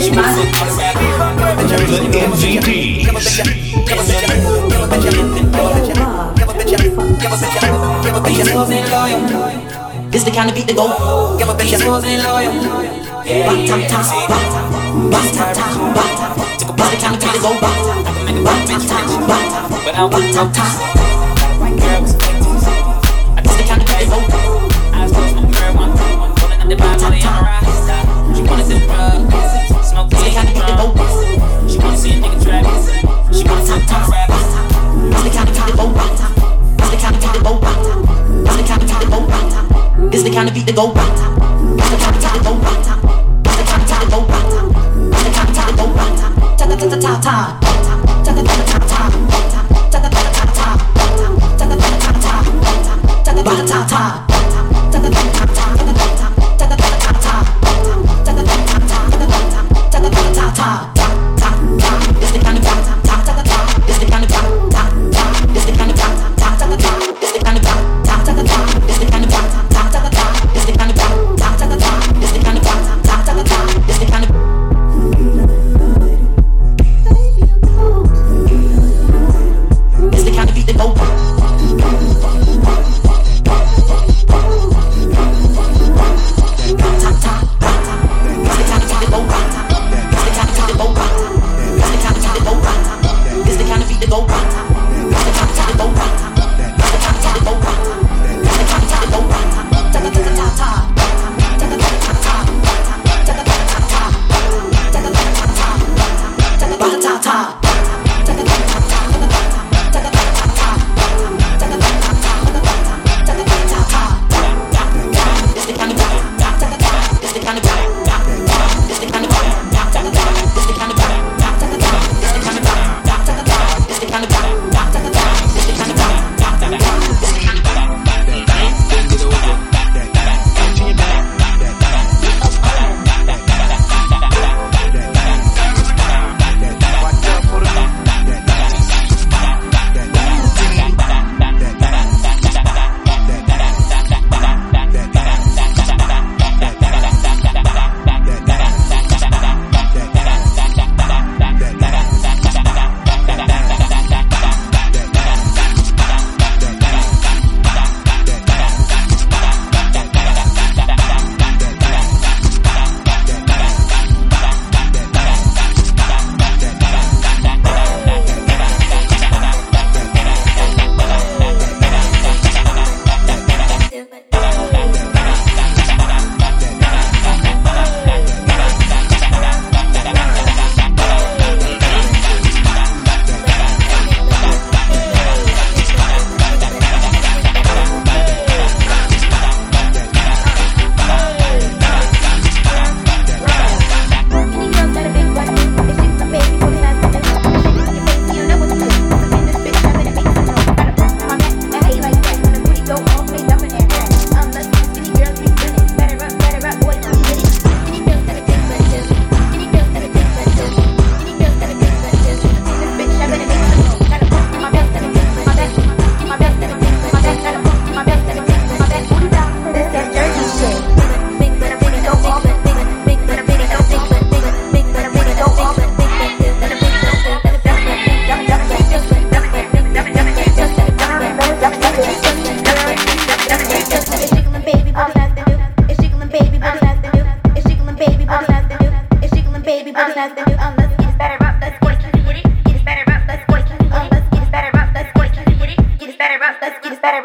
bitch, The MVP. This the kind of beat to go. These hoes ain't loyal. Bop, tap, tap, bop, bop, tap, tap, bop, tap. This the kind beat that go. Bop, tap, tap, bop, bop, tap, tap. This the kind of beat I'm one time, time. the my way. She kinda kinda go She wanna see a nigga Travis. She wanna talk to the rappers. It's the kinda kinda go It's the kinda kinda go It's the kinda kinda go It's the kinda beat that go It's the kinda kinda go It's the kinda kinda go It's the kinda kinda go Ta ta ta ta ta ta. Ta ta ta ta ta ta. Ta ta ta ta ta ta. Ta ta ta ta ta ta. Ta ta ta ta ta.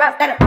Faster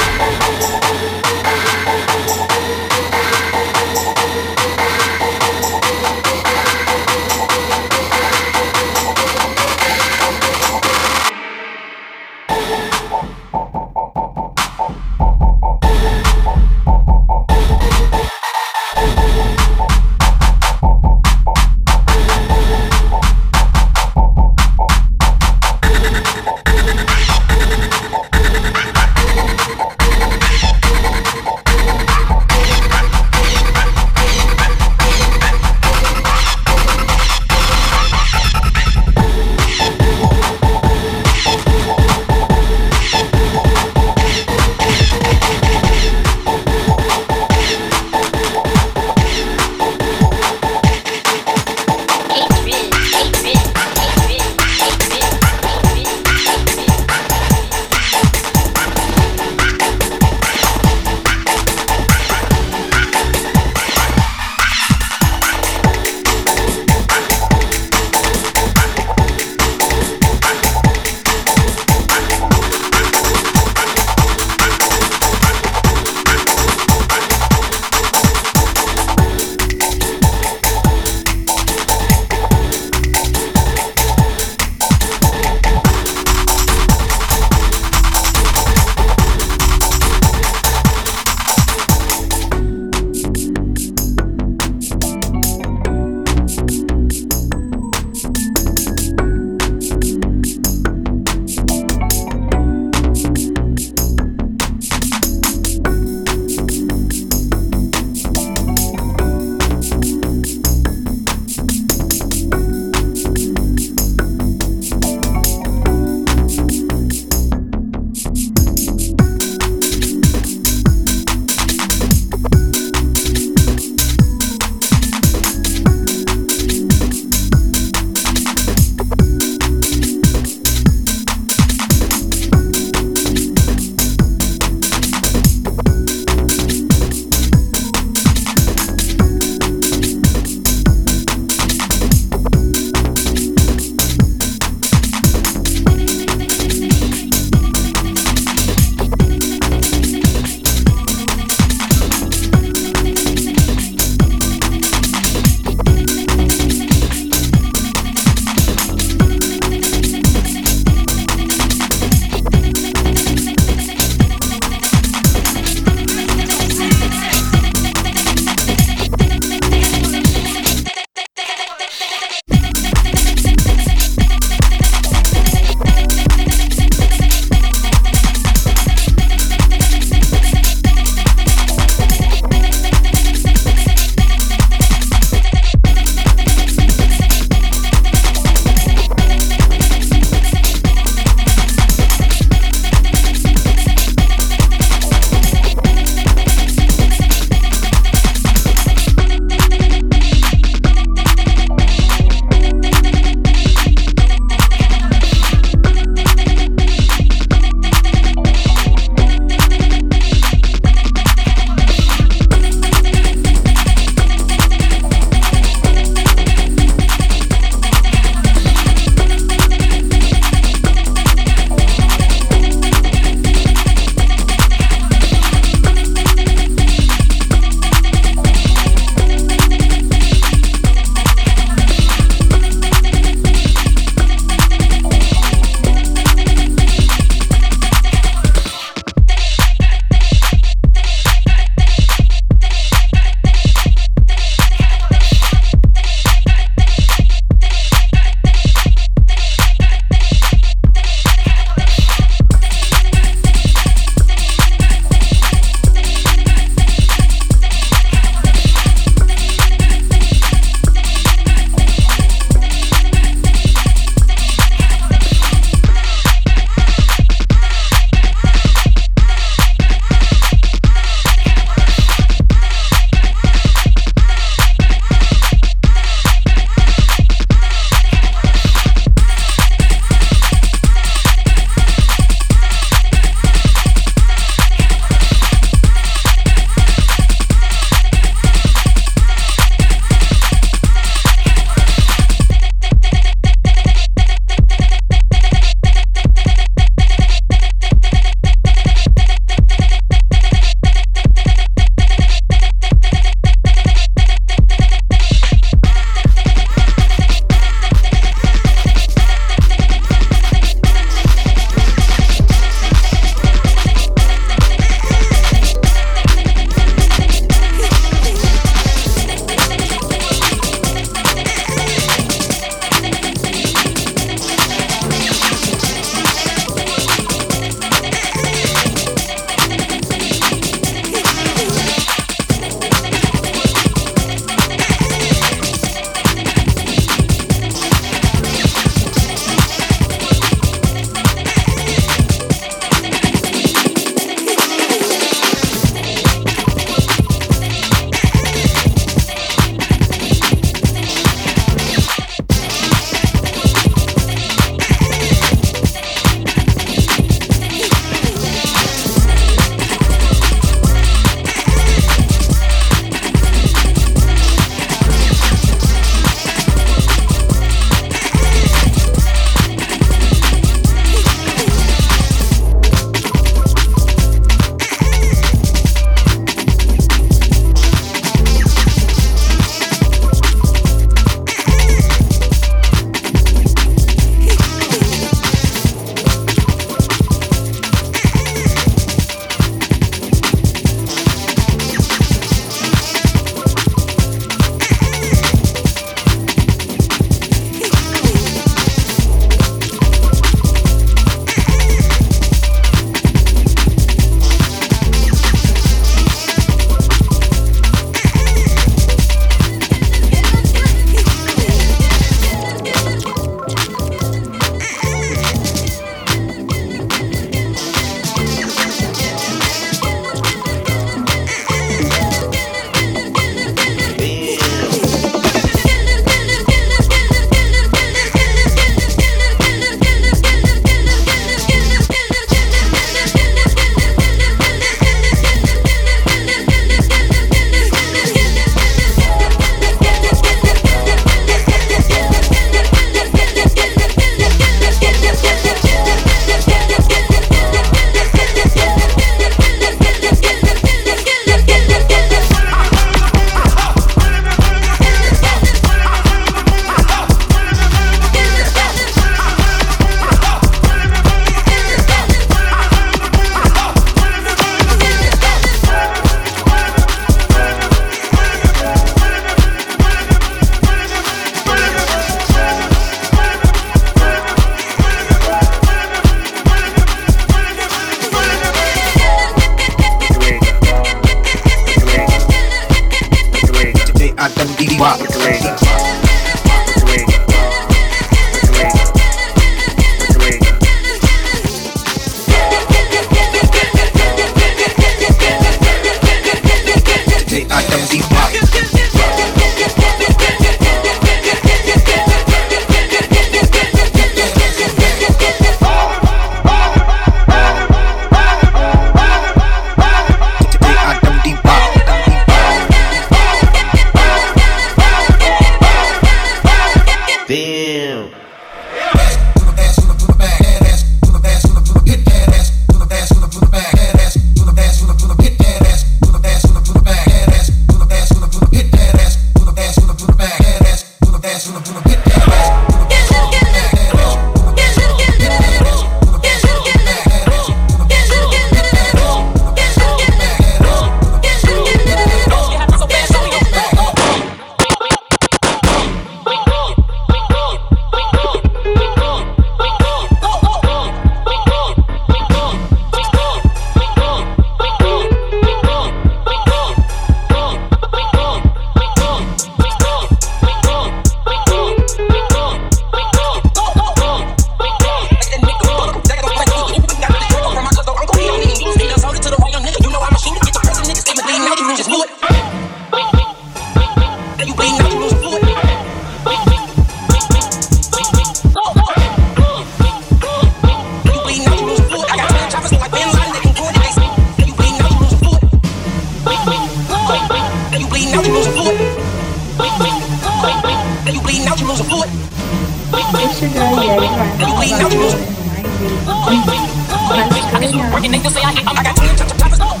I can working niggas say I hate. I'm, I got two choppers.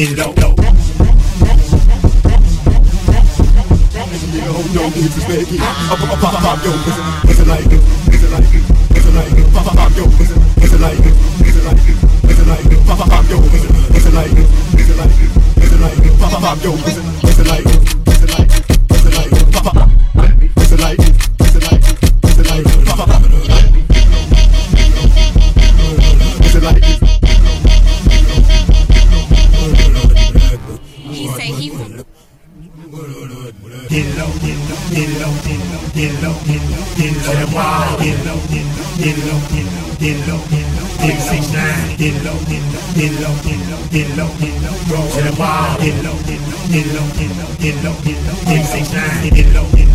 it up. No. Yo, yo, niggas is begging. Up, up, up, up, yo, listen. in low, in low, in low, in low, roll to the wall, in low, in low, in low, in low, in low, in low, in six nine, in low, in low.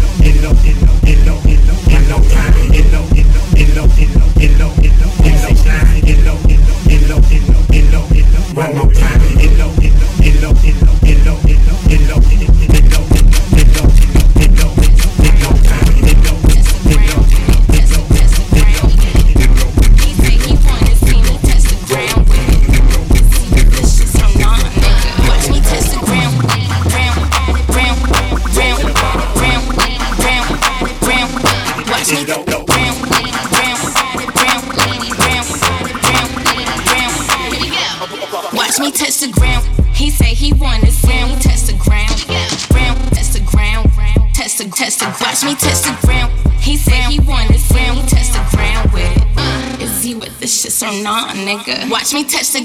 me touch the